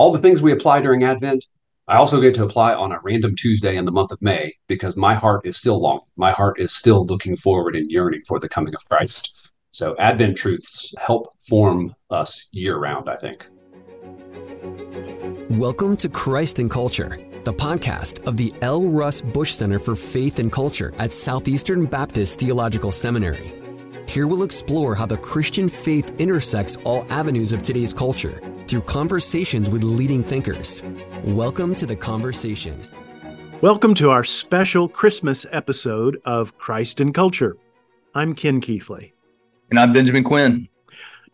all the things we apply during Advent, I also get to apply on a random Tuesday in the month of May because my heart is still long. My heart is still looking forward and yearning for the coming of Christ. So Advent truths help form us year round, I think. Welcome to Christ and Culture, the podcast of the L. Russ Bush Center for Faith and Culture at Southeastern Baptist Theological Seminary. Here we'll explore how the Christian faith intersects all avenues of today's culture through conversations with leading thinkers. Welcome to the conversation. Welcome to our special Christmas episode of Christ and Culture. I'm Ken Keathley. And I'm Benjamin Quinn.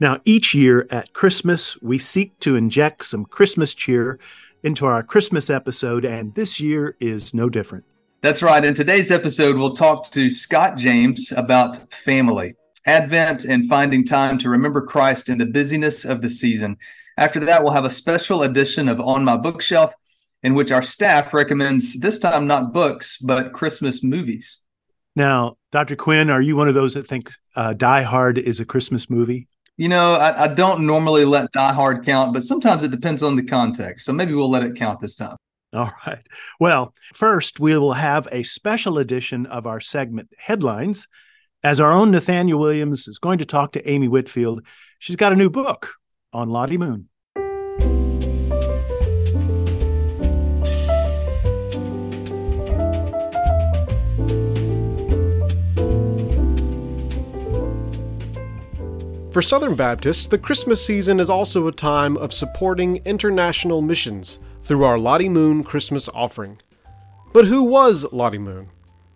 Now, each year at Christmas, we seek to inject some Christmas cheer into our Christmas episode, and this year is no different. That's right. In today's episode, we'll talk to Scott James about family, Advent, and finding time to remember Christ in the busyness of the season. After that, we'll have a special edition of On My Bookshelf, in which our staff recommends this time not books, but Christmas movies. Now, Dr. Quinn, are you one of those that thinks uh, Die Hard is a Christmas movie? You know, I, I don't normally let Die Hard count, but sometimes it depends on the context. So maybe we'll let it count this time. All right. Well, first, we will have a special edition of our segment Headlines, as our own Nathaniel Williams is going to talk to Amy Whitfield. She's got a new book on Lottie Moon. For Southern Baptists, the Christmas season is also a time of supporting international missions through our Lottie Moon Christmas offering. But who was Lottie Moon?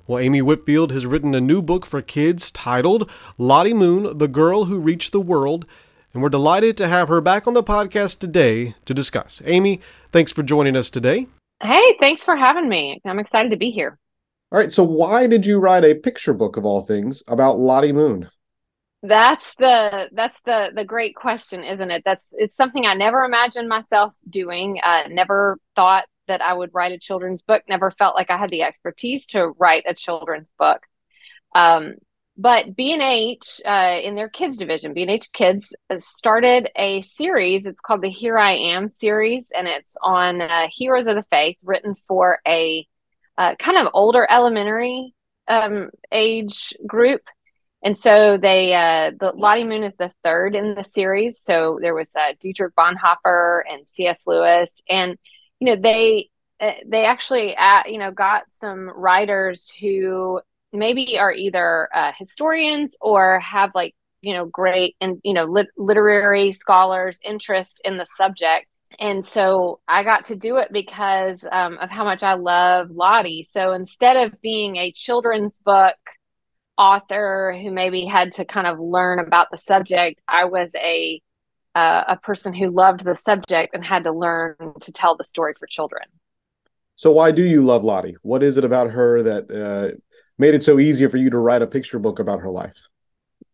Well, Amy Whitfield has written a new book for kids titled Lottie Moon, The Girl Who Reached the World, and we're delighted to have her back on the podcast today to discuss. Amy, thanks for joining us today. Hey, thanks for having me. I'm excited to be here. All right, so why did you write a picture book of all things about Lottie Moon? That's the that's the the great question, isn't it? That's it's something I never imagined myself doing. Uh, never thought that I would write a children's book. Never felt like I had the expertise to write a children's book. Um, but B&H uh, in their kids division, B&H Kids started a series. It's called the Here I Am series, and it's on uh, heroes of the faith, written for a uh, kind of older elementary um, age group. And so they, uh, the Lottie Moon is the third in the series. So there was uh, Dietrich Bonhoeffer and C.S. Lewis, and you know they uh, they actually you know got some writers who maybe are either uh, historians or have like you know great and you know lit- literary scholars interest in the subject and so i got to do it because um, of how much i love lottie so instead of being a children's book author who maybe had to kind of learn about the subject i was a uh, a person who loved the subject and had to learn to tell the story for children. So why do you love lottie? What is it about her that uh, made it so easy for you to write a picture book about her life?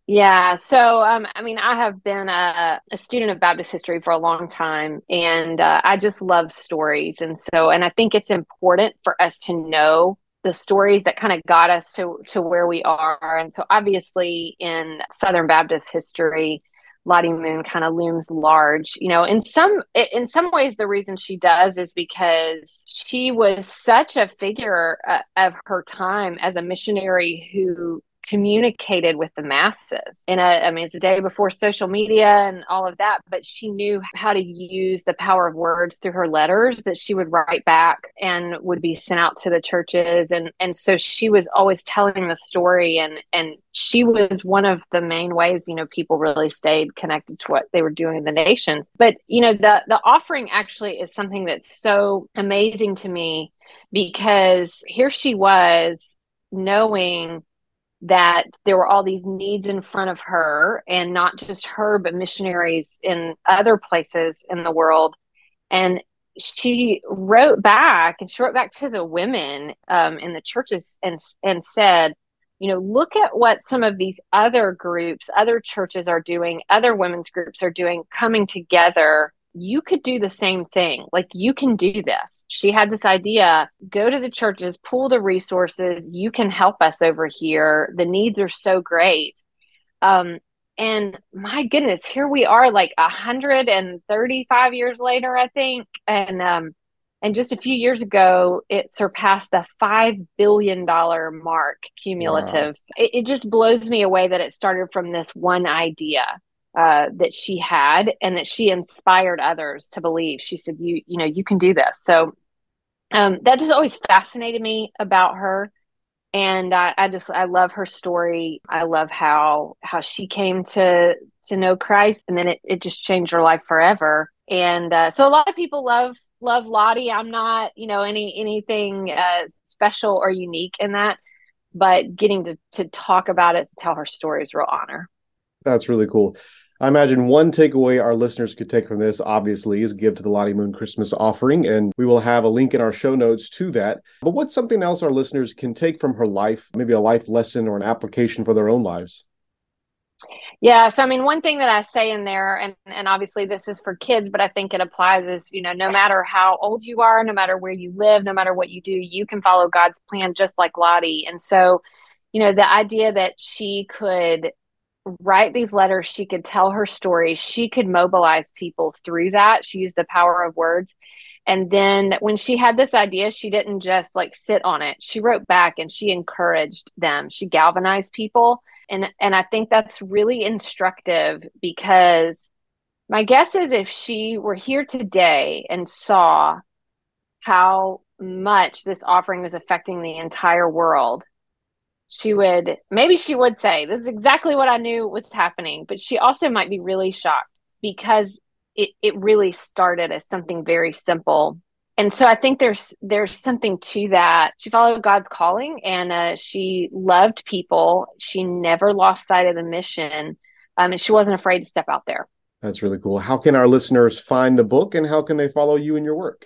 Yeah, so um, I mean, I have been a, a, student of Baptist history for a long time, and uh, I just love stories, and so, and I think it's important for us to know the stories that kind of got us to to where we are, and so obviously in Southern Baptist history, Lottie Moon kind of looms large. You know, in some in some ways, the reason she does is because she was such a figure uh, of her time as a missionary who communicated with the masses. And uh, I mean, it's a day before social media and all of that, but she knew how to use the power of words through her letters that she would write back and would be sent out to the churches. And and so she was always telling the story, and and she was one of the main ways you know people really stayed connected to what they were doing in the nations. But you know, the the offering actually is something that's so amazing to me because here she was knowing that there were all these needs in front of her and not just her but missionaries in other places in the world. And she wrote back and she wrote back to the women um, in the churches and and said you know look at what some of these other groups other churches are doing other women's groups are doing coming together you could do the same thing. Like you can do this. She had this idea go to the churches, pull the resources. You can help us over here. The needs are so great. Um, And my goodness, here we are like 135 years later, I think. And um, and just a few years ago, it surpassed the $5 billion mark cumulative. Wow. It, it, just blows me away that it started from this one idea uh, that she had and that she inspired others to believe. She said, you, you know, you can do this. So um, that just always fascinated me about her. And I, I just, I love her story. I love how, how she came to, to know Christ and then it, it just changed her life forever. And uh, so a lot of people love love Lottie. I'm not, you know, any anything uh, special or unique in that, but getting to to talk about it, tell her story is real honor. That's really cool. I imagine one takeaway our listeners could take from this, obviously, is give to the Lottie Moon Christmas offering, and we will have a link in our show notes to that. But what's something else our listeners can take from her life, maybe a life lesson or an application for their own lives? Yeah. So, I mean, one thing that I say in there, and, and obviously this is for kids, but I think it applies is, you know, no matter how old you are, no matter where you live, no matter what you do, you can follow God's plan just like Lottie. And so, you know, the idea that she could write these letters, she could tell her story, she could mobilize people through that. She used the power of words. And then when she had this idea, she didn't just like sit on it. She wrote back and she encouraged them. She galvanized people and and I think that's really instructive because my guess is if she were here today and saw how much this offering is affecting the entire world, she would maybe she would say, This is exactly what I knew was happening. But she also might be really shocked because it, it really started as something very simple and so I think there's there's something to that. She followed God's calling, and uh, she loved people. She never lost sight of the mission, um, and she wasn't afraid to step out there. That's really cool. How can our listeners find the book, and how can they follow you in your work?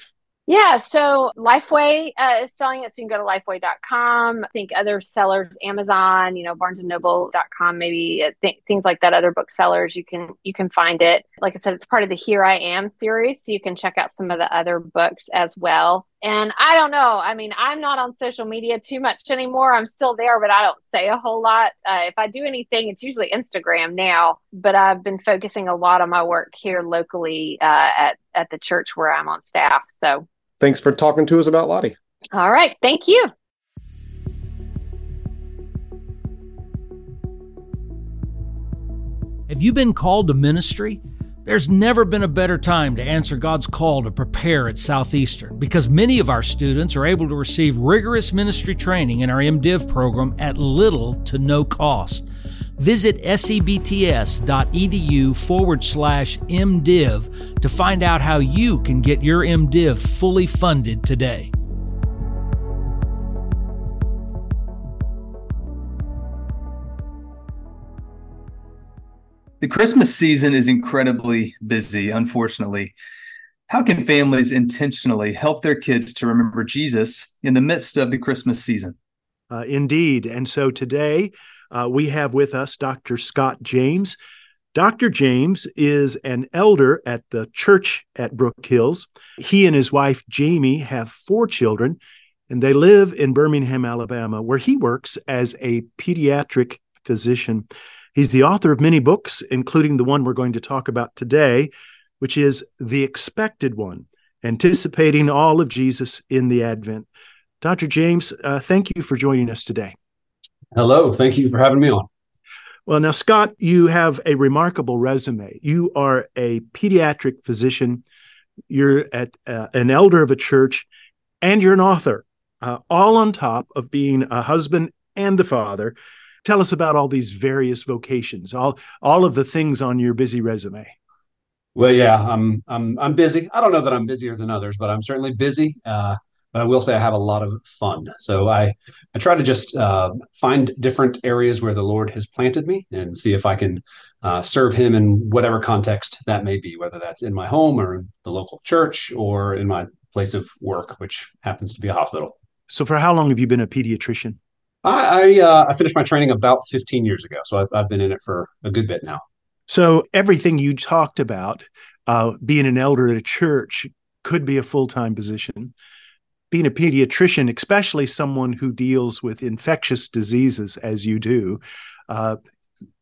Yeah, so Lifeway uh, is selling it, so you can go to lifeway.com. I think other sellers, Amazon, you know, barnesandnoble.com, maybe uh, th- things like that. Other booksellers, you can you can find it. Like I said, it's part of the Here I Am series, so you can check out some of the other books as well. And I don't know. I mean, I'm not on social media too much anymore. I'm still there, but I don't say a whole lot. Uh, if I do anything, it's usually Instagram now. But I've been focusing a lot on my work here locally uh, at at the church where I'm on staff. So Thanks for talking to us about Lottie. All right. Thank you. Have you been called to ministry? There's never been a better time to answer God's call to prepare at Southeastern because many of our students are able to receive rigorous ministry training in our MDiv program at little to no cost. Visit sebts.edu forward slash MDiv to find out how you can get your MDiv fully funded today. The Christmas season is incredibly busy, unfortunately. How can families intentionally help their kids to remember Jesus in the midst of the Christmas season? Uh, indeed. And so today, uh, we have with us Dr. Scott James. Dr. James is an elder at the church at Brook Hills. He and his wife, Jamie, have four children, and they live in Birmingham, Alabama, where he works as a pediatric physician. He's the author of many books, including the one we're going to talk about today, which is The Expected One Anticipating All of Jesus in the Advent. Dr. James, uh, thank you for joining us today. Hello. Thank you for having me on. Well, now, Scott, you have a remarkable resume. You are a pediatric physician, you're at, uh, an elder of a church, and you're an author, uh, all on top of being a husband and a father. Tell us about all these various vocations, all all of the things on your busy resume. Well, yeah, I'm I'm I'm busy. I don't know that I'm busier than others, but I'm certainly busy. Uh, but I will say I have a lot of fun. So I I try to just uh, find different areas where the Lord has planted me and see if I can uh, serve Him in whatever context that may be, whether that's in my home or in the local church or in my place of work, which happens to be a hospital. So, for how long have you been a pediatrician? I I, uh, I finished my training about 15 years ago, so I've, I've, been in it for a good bit now. So everything you talked about, uh, being an elder at a church, could be a full time position being a pediatrician, especially someone who deals with infectious diseases as you do, uh,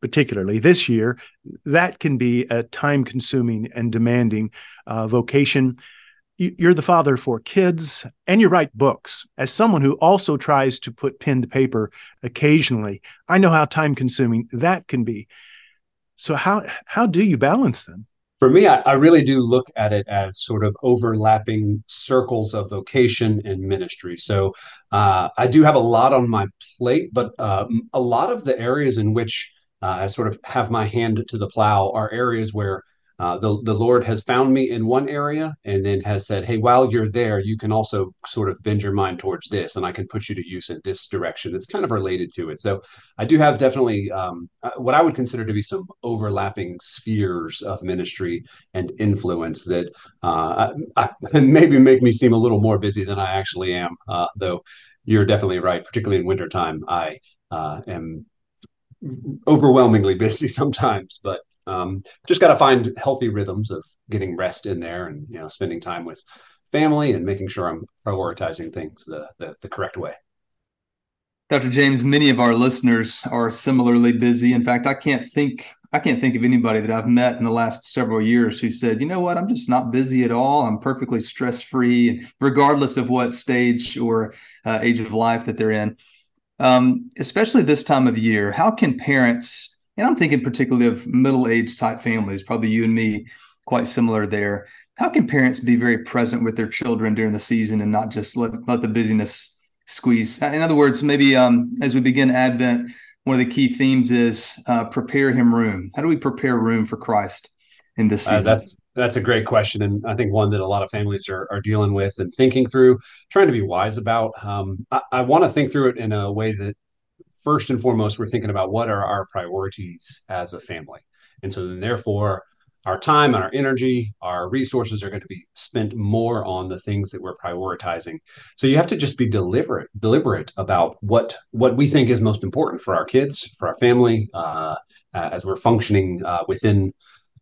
particularly this year, that can be a time consuming and demanding uh, vocation. You're the father four kids and you write books. As someone who also tries to put pen to paper occasionally, I know how time consuming that can be. So how how do you balance them? For me, I, I really do look at it as sort of overlapping circles of vocation and ministry. So uh, I do have a lot on my plate, but uh, a lot of the areas in which uh, I sort of have my hand to the plow are areas where uh, the the Lord has found me in one area and then has said, "Hey, while you're there, you can also sort of bend your mind towards this, and I can put you to use in this direction." It's kind of related to it. So I do have definitely um, uh, what I would consider to be some overlapping spheres of ministry and influence that uh, I, I, maybe make me seem a little more busy than I actually am. Uh, though you're definitely right, particularly in wintertime, I uh, am overwhelmingly busy sometimes, but um, just got to find healthy rhythms of getting rest in there and you know spending time with family and making sure I'm prioritizing things the, the, the correct way. Dr. James, many of our listeners are similarly busy. In fact, I can't think I can't think of anybody that I've met in the last several years who said, "You know what? I'm just not busy at all. I'm perfectly stress free, and regardless of what stage or uh, age of life that they're in." Um, especially this time of year, how can parents and I'm thinking particularly of middle aged type families, probably you and me, quite similar there. How can parents be very present with their children during the season and not just let, let the busyness squeeze? In other words, maybe um, as we begin Advent, one of the key themes is uh, prepare him room. How do we prepare room for Christ in this uh, season? Uh, that's that's a great question, and I think one that a lot of families are, are dealing with and thinking through, trying to be wise about. Um, I, I want to think through it in a way that first and foremost, we're thinking about what are our priorities as a family. And so then therefore, our time and our energy, our resources are going to be spent more on the things that we're prioritizing. So you have to just be deliberate, deliberate about what what we think is most important for our kids, for our family, uh, as we're functioning uh, within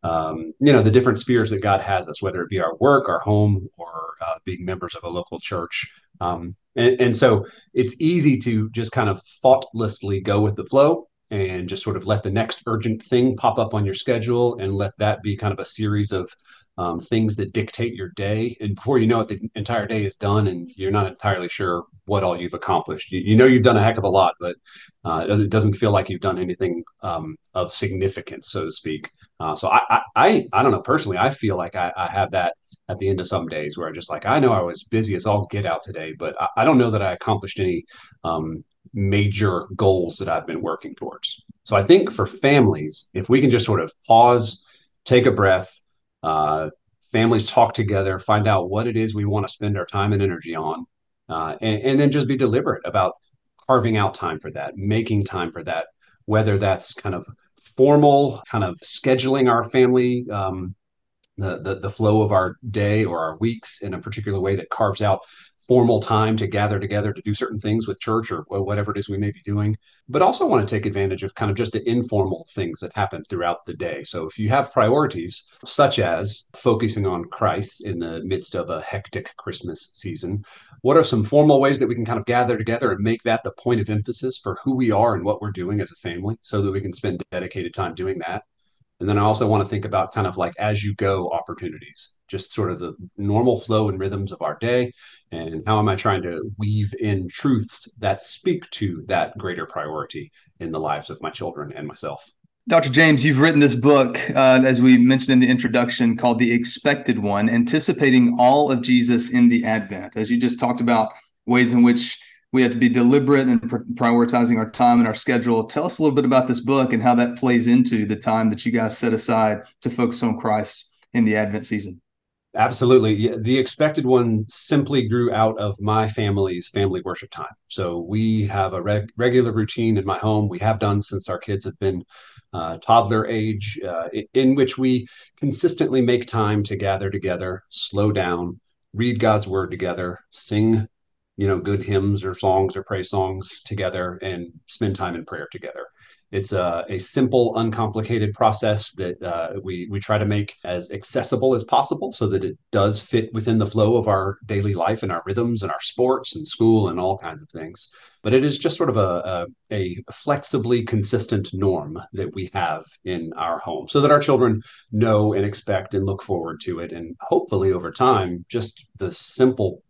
um, you know the different spheres that God has us, whether it be our work, our home, or uh, being members of a local church. Um, and, and so it's easy to just kind of thoughtlessly go with the flow and just sort of let the next urgent thing pop up on your schedule and let that be kind of a series of um, things that dictate your day. And before you know it, the entire day is done and you're not entirely sure what all you've accomplished. You, you know you've done a heck of a lot, but uh, it doesn't feel like you've done anything um, of significance, so to speak. Uh, so I, I, I, don't know personally. I feel like I, I have that at the end of some days where I just like I know I was busy as all get out today, but I, I don't know that I accomplished any um, major goals that I've been working towards. So I think for families, if we can just sort of pause, take a breath, uh, families talk together, find out what it is we want to spend our time and energy on, uh, and, and then just be deliberate about carving out time for that, making time for that, whether that's kind of formal, kind of scheduling our family um, the, the, the flow of our day or our weeks in a particular way that carves out formal time to gather together to do certain things with church or whatever it is we may be doing, but also want to take advantage of kind of just the informal things that happen throughout the day. So if you have priorities such as focusing on Christ in the midst of a hectic Christmas season, what are some formal ways that we can kind of gather together and make that the point of emphasis for who we are and what we're doing as a family so that we can spend dedicated time doing that? And then I also want to think about kind of like as you go opportunities, just sort of the normal flow and rhythms of our day. And how am I trying to weave in truths that speak to that greater priority in the lives of my children and myself? Dr. James, you've written this book, uh, as we mentioned in the introduction, called The Expected One Anticipating All of Jesus in the Advent. As you just talked about, ways in which we have to be deliberate in prioritizing our time and our schedule. Tell us a little bit about this book and how that plays into the time that you guys set aside to focus on Christ in the Advent season. Absolutely. The expected one simply grew out of my family's family worship time. So we have a reg- regular routine in my home. We have done since our kids have been uh, toddler age, uh, in which we consistently make time to gather together, slow down, read God's word together, sing you know good hymns or songs or praise songs together and spend time in prayer together It's a, a simple, uncomplicated process that uh, we we try to make as accessible as possible, so that it does fit within the flow of our daily life and our rhythms and our sports and school and all kinds of things. But it is just sort of a, a, a flexibly consistent norm that we have in our home, so that our children know and expect and look forward to it, and hopefully over time, just the simple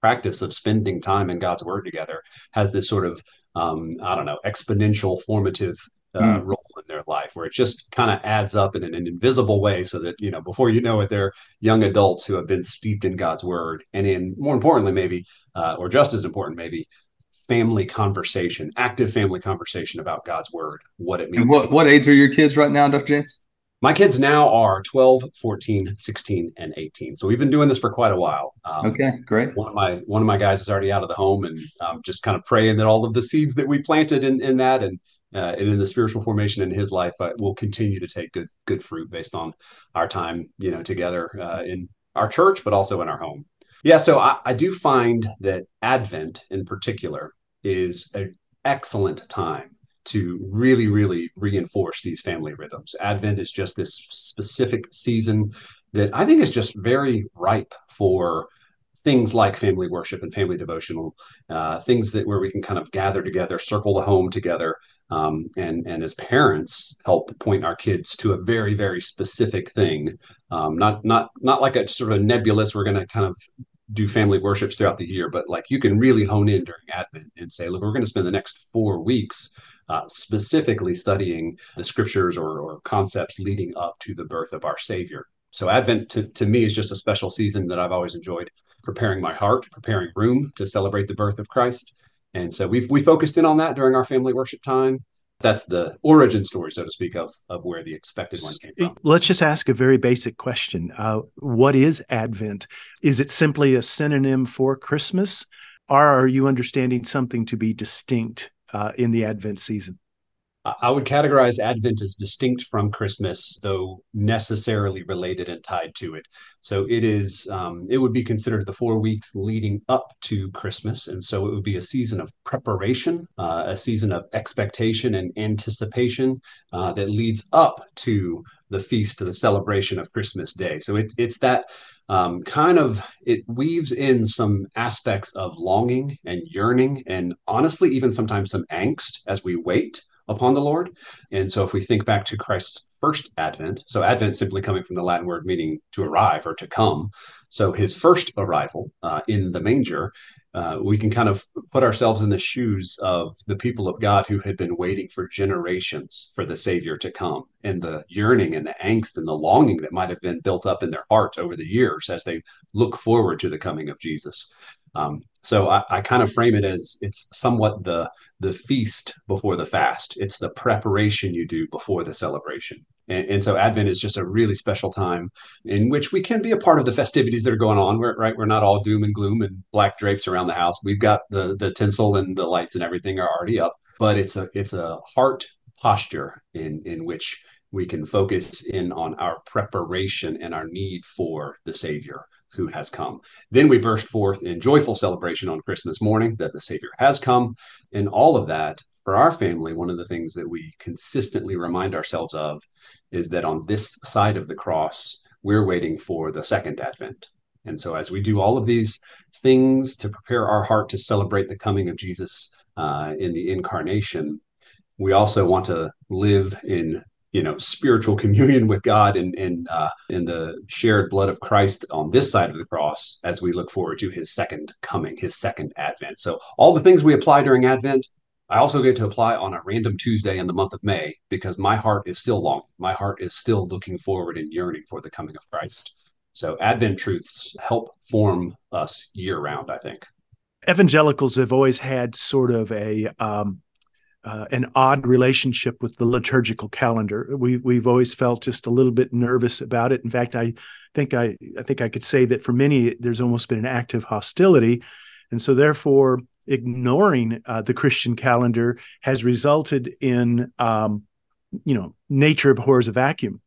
practice of spending time in God's Word together has this sort of um, I don't know, exponential formative uh, mm. role in their life, where it just kind of adds up in an, an, invisible way, so that you know before you know it, they're young adults who have been steeped in God's word, and in more importantly, maybe uh, or just as important, maybe family conversation, active family conversation about God's word, what it means. And what what age are your kids right now, Dr. James? My kids now are 12, 14, 16, and 18. So we've been doing this for quite a while. Um, okay, great. One of my one of my guys is already out of the home, and I'm just kind of praying that all of the seeds that we planted in, in that and uh, and in the spiritual formation in his life uh, will continue to take good good fruit based on our time, you know, together uh, in our church, but also in our home. Yeah, so I, I do find that Advent in particular is an excellent time to really, really reinforce these family rhythms. Advent is just this specific season that I think is just very ripe for things like family worship and family devotional, uh, things that where we can kind of gather together, circle the home together, um, and and as parents help point our kids to a very very specific thing, um, not not not like a sort of nebulous. We're going to kind of do family worships throughout the year, but like you can really hone in during Advent and say, look, we're going to spend the next four weeks uh, specifically studying the scriptures or, or, concepts leading up to the birth of our Savior. So, Advent to, to me is just a special season that I've always enjoyed preparing my heart, preparing room to celebrate the birth of Christ. And so we've we focused in on that during our family worship time. That's the origin story, so to speak, of of where the expected one came from. Let's just ask a very basic question: uh, What is Advent? Is it simply a synonym for Christmas, or are you understanding something to be distinct uh, in the Advent season? I would categorize Advent as distinct from Christmas, though necessarily related and tied to it. So it is, um, it would be considered the four weeks leading up to Christmas. And so it would be a season of preparation, uh, a season of expectation and anticipation uh, that leads up to the feast, to the celebration of Christmas Day. So it, it's that um, kind of it weaves in some aspects of longing and yearning and honestly even sometimes some angst as we wait upon the lord. And so if we think back to christ's first advent so advent simply coming from the latin word meaning to arrive or to come so his first arrival uh, in the manger uh, we can kind of put ourselves in the shoes of the people of God who had been waiting for generations for the Savior to come, and the yearning and the angst and the longing that might have been built up in their hearts over the years as they look forward to the coming of Jesus. Um, so I, I, kind of frame it as it's somewhat the the feast before the fast. It's the preparation you do before the celebration. And, and, so Advent is just a really special time in which we can be a part of the festivities that are going on. We're, right, we're not all doom and gloom and black drapes around the house. We've got the the tinsel and the lights and everything are already up. But it's a it's a heart posture in in which we can focus in on our preparation and our need for the Savior who has come. Then we burst forth in joyful celebration on Christmas morning that the Savior has come. And all of that for our family, one of the things that we consistently remind ourselves of is that on this side of the cross, we're waiting for the second advent. And so, as we do all of these things to prepare our heart to celebrate the coming of Jesus uh, in the incarnation, we also want to live in you know spiritual communion with God and in uh, in the shared blood of Christ on this side of the cross as we look forward to His second coming, His second advent. So all the things we apply during Advent, I also get to apply on a random Tuesday in the month of May because my heart is still long. My heart is still looking forward and yearning for the coming of Christ. So Advent truths help form us year round, I think. Evangelicals have always had sort of a um, uh, an odd relationship with the liturgical calendar. We we've always felt just a little bit nervous about it. In fact, I think I I think I could say that for many there's almost been an active hostility, and so therefore ignoring uh, the Christian calendar has resulted in um, you know nature abhors a vacuum,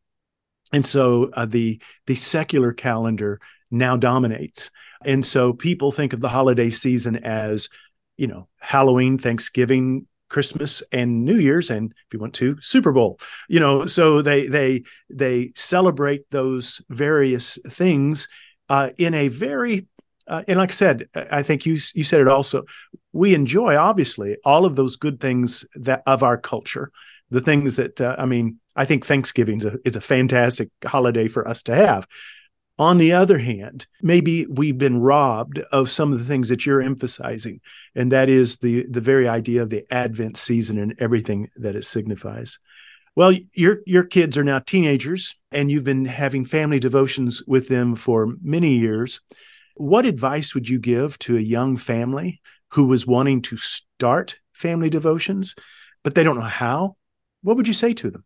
and so uh, the the secular calendar now dominates, and so people think of the holiday season as you know Halloween, Thanksgiving, Christmas and New Year's, and if you want to, Super Bowl. You know, so they they they celebrate those various things uh, in a very uh, and like I said, I think you you said it also. We enjoy obviously all of those good things that of our culture, the things that uh, I mean. I think Thanksgiving is a, is a fantastic holiday for us to have. On the other hand, maybe we've been robbed of some of the things that you're emphasizing, and that is the the very idea of the Advent season and everything that it signifies. Well, your your kids are now teenagers, and you've been having family devotions with them for many years. What advice would you give to a young family who was wanting to start family devotions, but they don't know how? What would you say to them?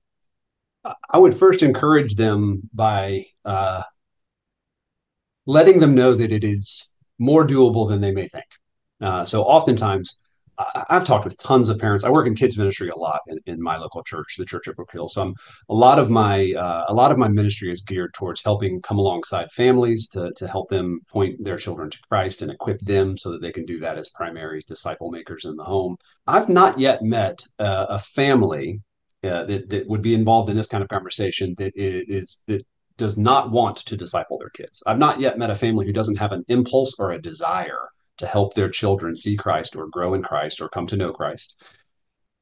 I would first encourage them by uh, letting them know that it is more doable than they may think. Uh, so oftentimes, I, have talked with tons of parents. I work in kids ministry a lot in, in my local church, the Church of Brook Hill. So I'm, a lot of my uh, a lot of my ministry is geared towards helping come alongside families to to help them point their children to Christ and equip them so that they can do that as primary disciple makers in the home. I've not yet met uh, a family uh, that, that would be involved in this kind of conversation that is that does not want to disciple their kids. I've not yet met a family who doesn't have an impulse or a desire to help their children see Christ or grow in Christ or come to know Christ.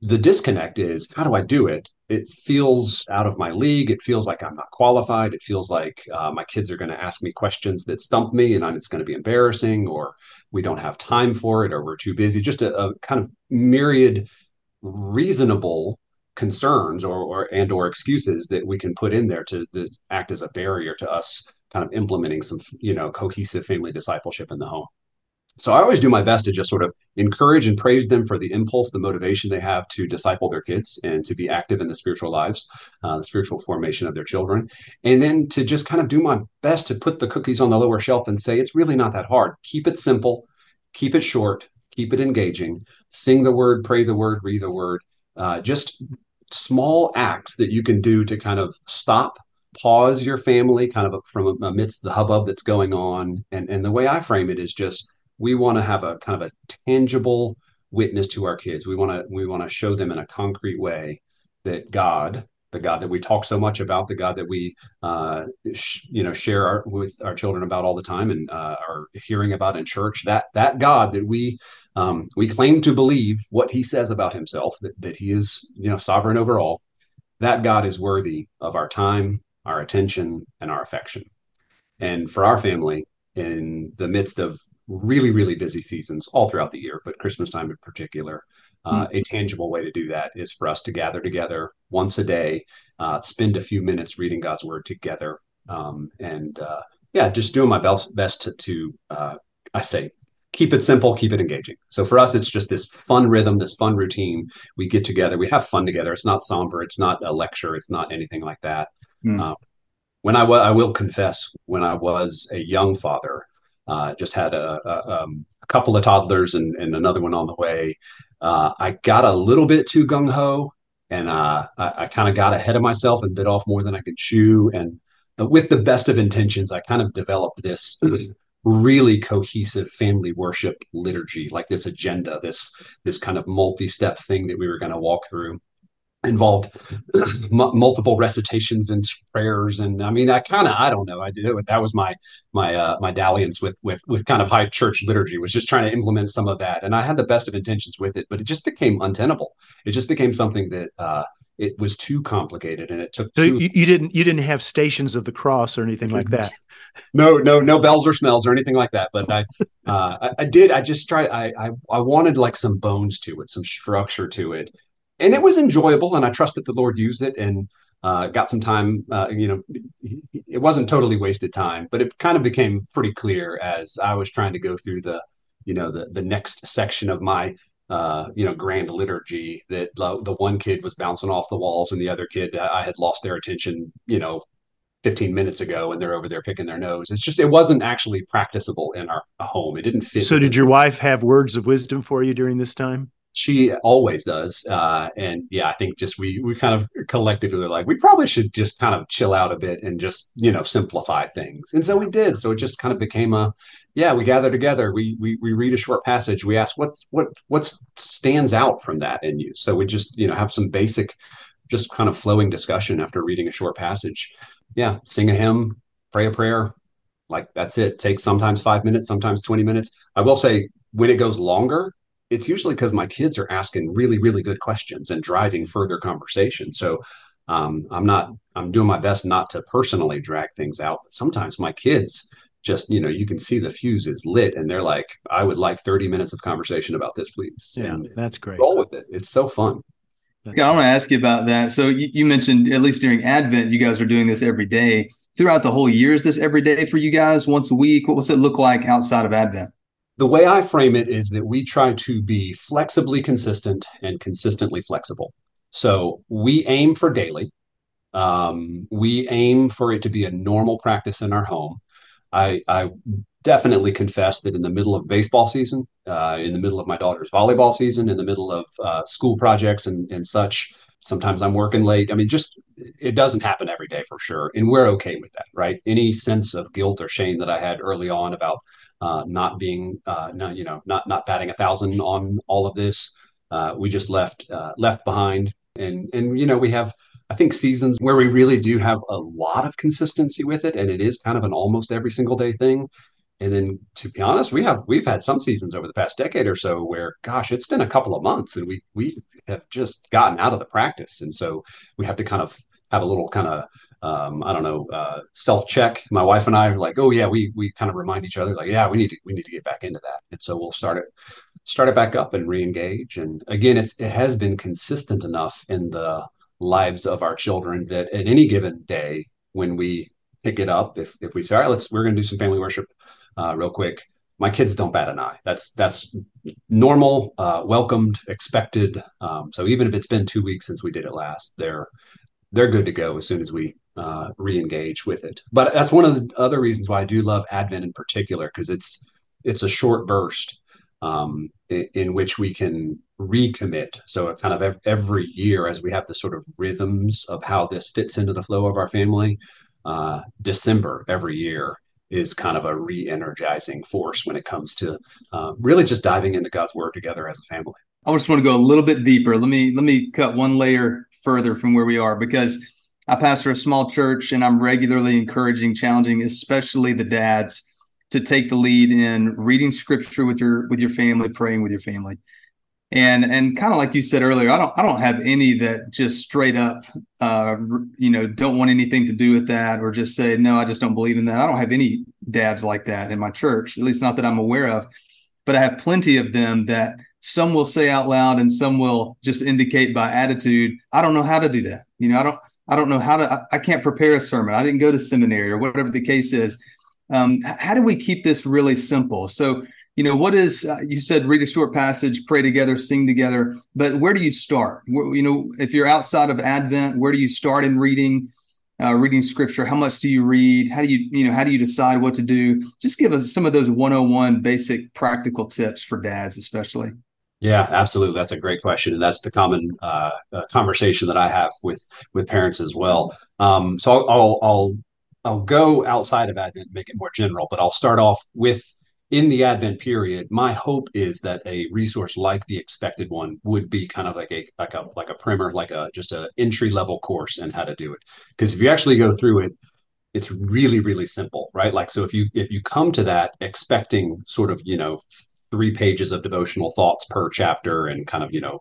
The disconnect is how do I do it? It feels out of my league. It feels like I'm not qualified. It feels like uh, my kids are going to ask me questions that stump me and it's going to be embarrassing, or we don't have time for it, or we're too busy. Just a, a kind of myriad reasonable concerns or, or and or excuses that we can put in there to, to act as a barrier to us kind of implementing some you know cohesive family discipleship in the home so i always do my best to just sort of encourage and praise them for the impulse the motivation they have to disciple their kids and to be active in the spiritual lives uh, the spiritual formation of their children. And then to just kind of do my best to put the cookies on the lower shelf and say it's really not that hard. Keep it simple keep it short keep it engaging sing the word pray the word read the word. Uh, just small acts that you can do to kind of stop pause your family kind of from amidst the hubbub that's going on. And and the way i frame it is just we want to have a kind of a tangible witness to our kids we want to we want to show them in a concrete way that god the God that we talk so much about, the God that we, uh, sh- you know, share our, with our children about all the time and uh, are hearing about in church. That that God that we um, we claim to believe what He says about Himself, that that He is, you know, sovereign over all. That God is worthy of our time, our attention, and our affection. And for our family, in the midst of really, really busy seasons all throughout the year, but Christmas time in particular, uh, hmm. a tangible way to do that is for us to gather together once a day, uh, spend a few minutes reading God's word together, um, and uh, yeah, just doing my best best to, to uh, I say keep it simple, keep it engaging. So for us, it's just this fun rhythm, this fun routine. We get together, we have fun together. It's not somber, it's not a lecture, it's not anything like that. Mm. when I was, I will confess, when I was a young father, uh, just had a, a, um, a, couple of toddlers and, and, another one on the way. Uh, I got a little bit too gung ho, and uh, I, I kind of got ahead of myself and bit off more than I could chew. And with the best of intentions, I kind of developed this really cohesive family worship liturgy, like this agenda, this this kind of multi-step thing that we were going to walk through involved multiple recitations and prayers and i mean i kind of i don't know i did it that was my my uh my dalliance with with with kind of high church liturgy was just trying to implement some of that and i had the best of intentions with it but it just became untenable. It just became something that uh it was too complicated and it took so too- you, you didn't you didn't have stations of the cross or anything like that? No no no bells or smells or anything like that but i uh I, I did i just tried I, I i wanted like some bones to it some structure to it and it was enjoyable, and I trust that the Lord used it and uh, got some time. Uh, you know, it wasn't totally wasted time, but it kind of became pretty clear as I was trying to go through the, you know, the the next section of my uh, you know, grand liturgy that the one kid was bouncing off the walls and the other kid, I had lost their attention, you know, 15 minutes ago and they're over there picking their nose. It's just, it wasn't actually practicable in our home. It didn't fit. So did your wife have words of wisdom for you during this time? She always does. Uh, and yeah, I think just we we kind of collectively like we probably should just kind of chill out a bit and just you know simplify things. And so we did. So it just kind of became a yeah. We gather together. We we we read a short passage. We ask what's what what stands out from that in you. So we just you know have some basic, just kind of flowing discussion after reading a short passage. Yeah, sing a hymn, pray a prayer. Like that's it. Takes sometimes five minutes, sometimes twenty minutes. I will say when it goes longer it's usually because my kids are asking really, really good questions and driving further conversation. So um, I'm not, I'm doing my best not to personally drag things out, but sometimes my kids just, you know, you can see the fuse is lit and they're like, I would like 30 minutes of conversation about this, please. Yeah, and that's great. Roll with it. It's so fun. yeah, I want to ask you about that. So you, you mentioned at least during Advent, you guys are doing this every day. Throughout the whole year, is this every day for you guys? Once a week? What does it look like outside of Advent? The way I frame it is that we try to be flexibly consistent and consistently flexible. So we aim for daily. Um, we aim for it to be a normal practice in our home. I, I definitely confess that in the middle of baseball season, uh, in the middle of my daughter's volleyball season, in the middle of uh, school projects and, and such, sometimes I'm working late. I mean, just it doesn't happen every day for sure. And we're okay with that, right? Any sense of guilt or shame that I had early on about uh, not being, uh, not, you know, not not batting a thousand on all of this. Uh, we just left uh, left behind, and and you know we have I think seasons where we really do have a lot of consistency with it, and it is kind of an almost every single day thing. And then, to be honest, we have we've had some seasons over the past decade or so where, gosh, it's been a couple of months, and we we have just gotten out of the practice, and so we have to kind of have a little kind of um, I don't know, uh, self check. My wife and I are like, oh yeah, we we kind of remind each other like, yeah, we need to we need to get back into that, and so we'll start it start it back up and re-engage. And again, it's it has been consistent enough in the lives of our children that at any given day when we pick it up, if if we say, all right, let's we're going to do some family worship uh, real quick. My kids don't bat an eye. That's that's normal, uh, welcomed, expected. Um, so even if it's been two weeks since we did it last, they're they're good to go as soon as we uh, re-engage with it. But that's one of the other reasons why I do love Advent in particular because it's it's a short burst um, in, in, which we can recommit. So kind of every year, as we have the sort of rhythms of how this fits into the flow of our family, uh, December every year is kind of a re-energizing force when it comes to uh, really just diving into God's Word together as a family. I just want to go a little bit deeper. Let me let me cut one layer further from where we are because I pastor a small church and I'm regularly encouraging, challenging, especially the dads to take the lead in reading scripture with your with your family, praying with your family. And and kind of like you said earlier, I don't I don't have any that just straight up uh you know don't want anything to do with that or just say no, I just don't believe in that. I don't have any dads like that in my church, at least not that I'm aware of. But I have plenty of them that some will say out loud and some will just indicate by attitude i don't know how to do that. You know i don't i don't know how to i, I can't prepare a sermon. I didn't go to seminary or whatever the case is. Um, how do we keep this really simple? So you know what is uh, you said read a short passage pray together sing together but where do you start? Where, you know if you're outside of advent where do you start in reading uh, reading scripture? How much do you read? How do you you know how do you decide what to do? Just give us some of those 101 basic practical tips for dads especially yeah, absolutely. That's a great question, and that's the common uh, uh, conversation that I have with with parents as well. Um, so I'll, I'll, I'll I'll go outside of Advent, and make it more general, but I'll start off with in the Advent period. My hope is that a resource like the expected one would be kind of like a like a like a primer, like a just a entry level course in how to do it. Because if you actually go through it, it's really really simple right like so if you if you come to that expecting sort of you know three pages of devotional thoughts per chapter and kind of you know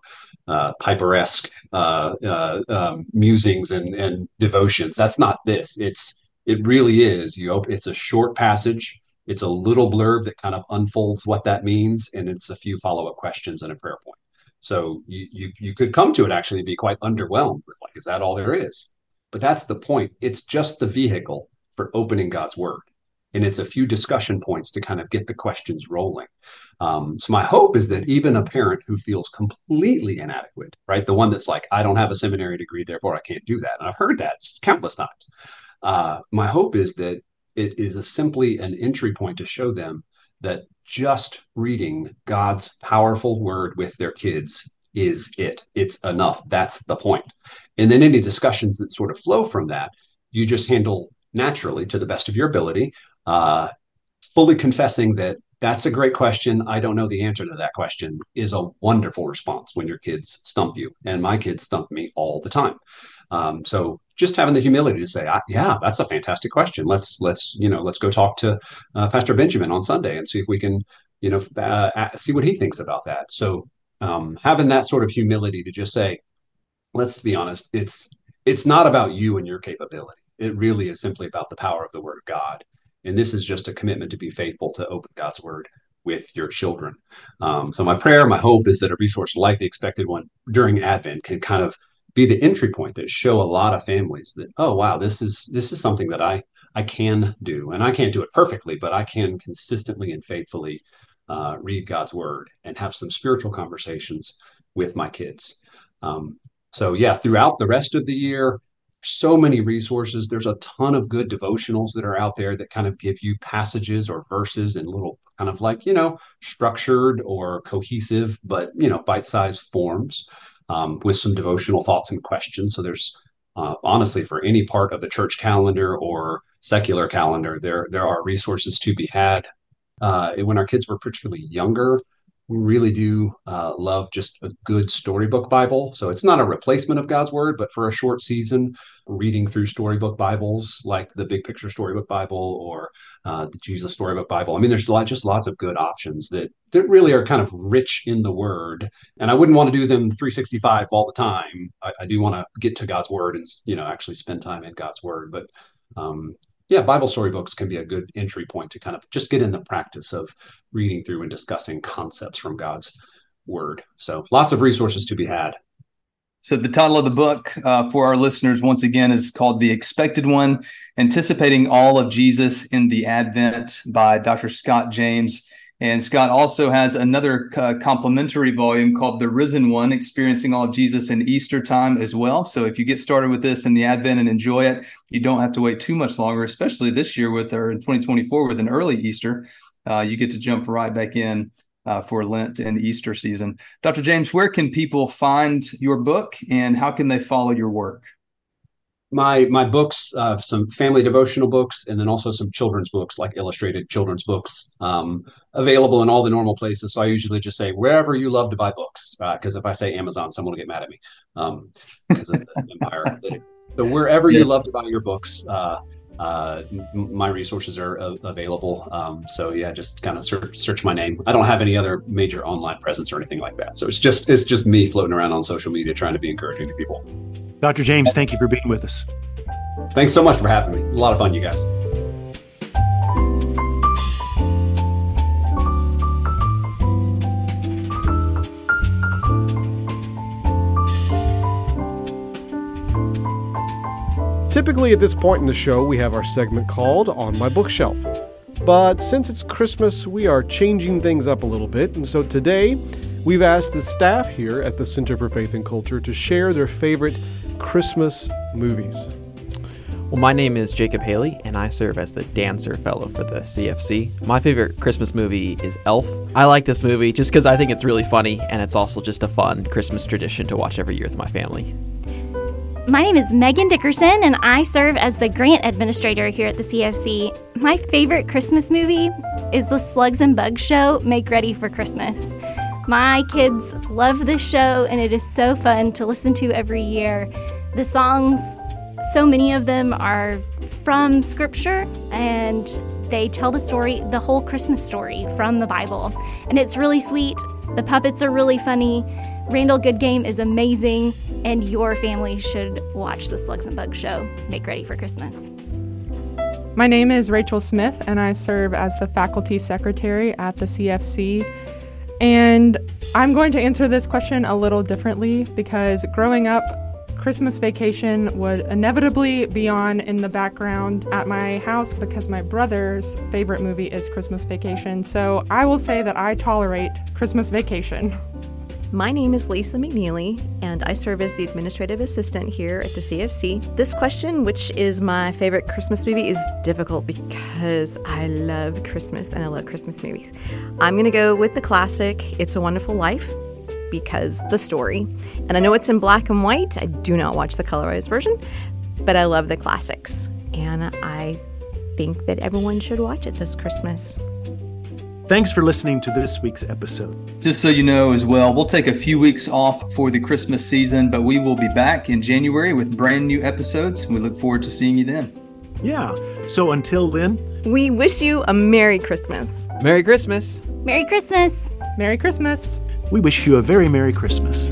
uh, Piper-esque uh, uh, um, musings and, and devotions. That's not this. It's it really is. You open, it's a short passage. It's a little blurb that kind of unfolds what that means, and it's a few follow up questions and a prayer point. So you, you you could come to it actually be quite underwhelmed with like, is that all there is? But that's the point. It's just the vehicle for opening God's word and it's a few discussion points to kind of get the questions rolling. Um, so my hope is that even a parent who feels completely inadequate, right, the one that's like, I don't have a seminary degree, therefore I can't do that, and I've heard that countless times. Uh, my hope is that it is simply an entry point to show them that just reading God's powerful word with their kids is it. It's enough. That's the point. And then any discussions that sort of flow from that, you just handle naturally to the best of your ability, uh, fully confessing that that's a great question. I don't know the answer to that question is a wonderful response when your kids stump you. And my kids stump me all the time. Um, so just having the humility to say, yeah, that's a fantastic question. Let's let's you know let's go talk to uh, Pastor Benjamin on Sunday and see if we can you know uh, see what he thinks about that. So um, having that sort of humility to just say, let's be honest, it's it's not about you and your capability. It really is simply about the power of the Word of God. And this is just a commitment to be faithful to open God's Word with your children. Um, so my prayer, my hope is that a resource like the expected one during Advent can kind of be the entry point that show a lot of families that oh wow this is this is something that I I can do and I can't do it perfectly but I can consistently and faithfully uh, read God's word and have some spiritual conversations with my kids. Um, so yeah, throughout the rest of the year, so many resources. There's a ton of good devotionals that are out there that kind of give you passages or verses in little kind of like, you know, structured or cohesive, but, you know, bite sized forms um, with some devotional thoughts and questions. So there's uh, honestly for any part of the church calendar or secular calendar, there, there are resources to be had. Uh, when our kids were particularly younger, really do uh, love just a good storybook Bible. So it's not a replacement of God's Word, but for a short season, reading through storybook Bibles like the Big Picture Storybook Bible or uh, the Jesus Storybook Bible. I mean, there's lot, just lots of good options that that really are kind of rich in the Word. And I wouldn't want to do them 365 all the time. I, I do want to get to God's Word and you know actually spend time in God's Word, but um, yeah, Bible storybooks can be a good entry point to kind of just get in the practice of reading through and discussing concepts from God's word. So lots of resources to be had. So the title of the book uh, for our listeners, once again, is called "The Expected One: Anticipating All of Jesus in the Advent" by Dr. Scott James. And Scott also has another uh, complementary volume called The Risen One Experiencing All of Jesus in Easter Time as well. So if you get started with this in the Advent and enjoy it, you don't have to wait too much longer, especially this year with or in 2024 with an early Easter. Uh, you get to jump right back in uh, for Lent and Easter season. Dr. James, where can people find your book and how can they follow your work? My my books, uh, some family devotional books, and then also some children's books, like illustrated children's books, um, available in all the normal places. So I usually just say wherever you love to buy books, because uh, if I say Amazon, someone will get mad at me um, of the empire. So wherever yeah. you love to buy your books, uh, uh, my resources are uh, available. Um, so yeah, just kind of search, search my name. I don't have any other major online presence or anything like that. So it's just it's just me floating around on social media trying to be encouraging to people. Dr. James, thank you for being with us. Thanks so much for having me. It's a lot of fun, you guys. Typically, at this point in the show, we have our segment called On My Bookshelf. But since it's Christmas, we are changing things up a little bit, and so today we've asked the staff here at the Center for Faith and Culture to share their favorite Christmas movies? Well, my name is Jacob Haley, and I serve as the dancer fellow for the CFC. My favorite Christmas movie is Elf. I like this movie just because I think it's really funny, and it's also just a fun Christmas tradition to watch every year with my family. My name is Megan Dickerson, and I serve as the grant administrator here at the CFC. My favorite Christmas movie is the Slugs and Bugs show, Make Ready for Christmas. My kids love this show, and it is so fun to listen to every year. The songs, so many of them are from scripture, and they tell the story, the whole Christmas story from the Bible. And it's really sweet. The puppets are really funny. Randall Goodgame is amazing, and your family should watch the Slugs and Bugs show. Make ready for Christmas. My name is Rachel Smith, and I serve as the faculty secretary at the CFC. And I'm going to answer this question a little differently because growing up, Christmas vacation would inevitably be on in the background at my house because my brother's favorite movie is Christmas Vacation. So I will say that I tolerate Christmas Vacation. My name is Lisa McKneely, and I serve as the administrative assistant here at the CFC. This question, which is my favorite Christmas movie, is difficult because I love Christmas and I love Christmas movies. I'm going to go with the classic, It's a Wonderful Life, because the story. And I know it's in black and white. I do not watch the colorized version, but I love the classics. And I think that everyone should watch it this Christmas. Thanks for listening to this week's episode. Just so you know as well, we'll take a few weeks off for the Christmas season, but we will be back in January with brand new episodes. We look forward to seeing you then. Yeah. So until then, we wish you a Merry Christmas. Merry Christmas. Merry Christmas. Merry Christmas. We wish you a very Merry Christmas.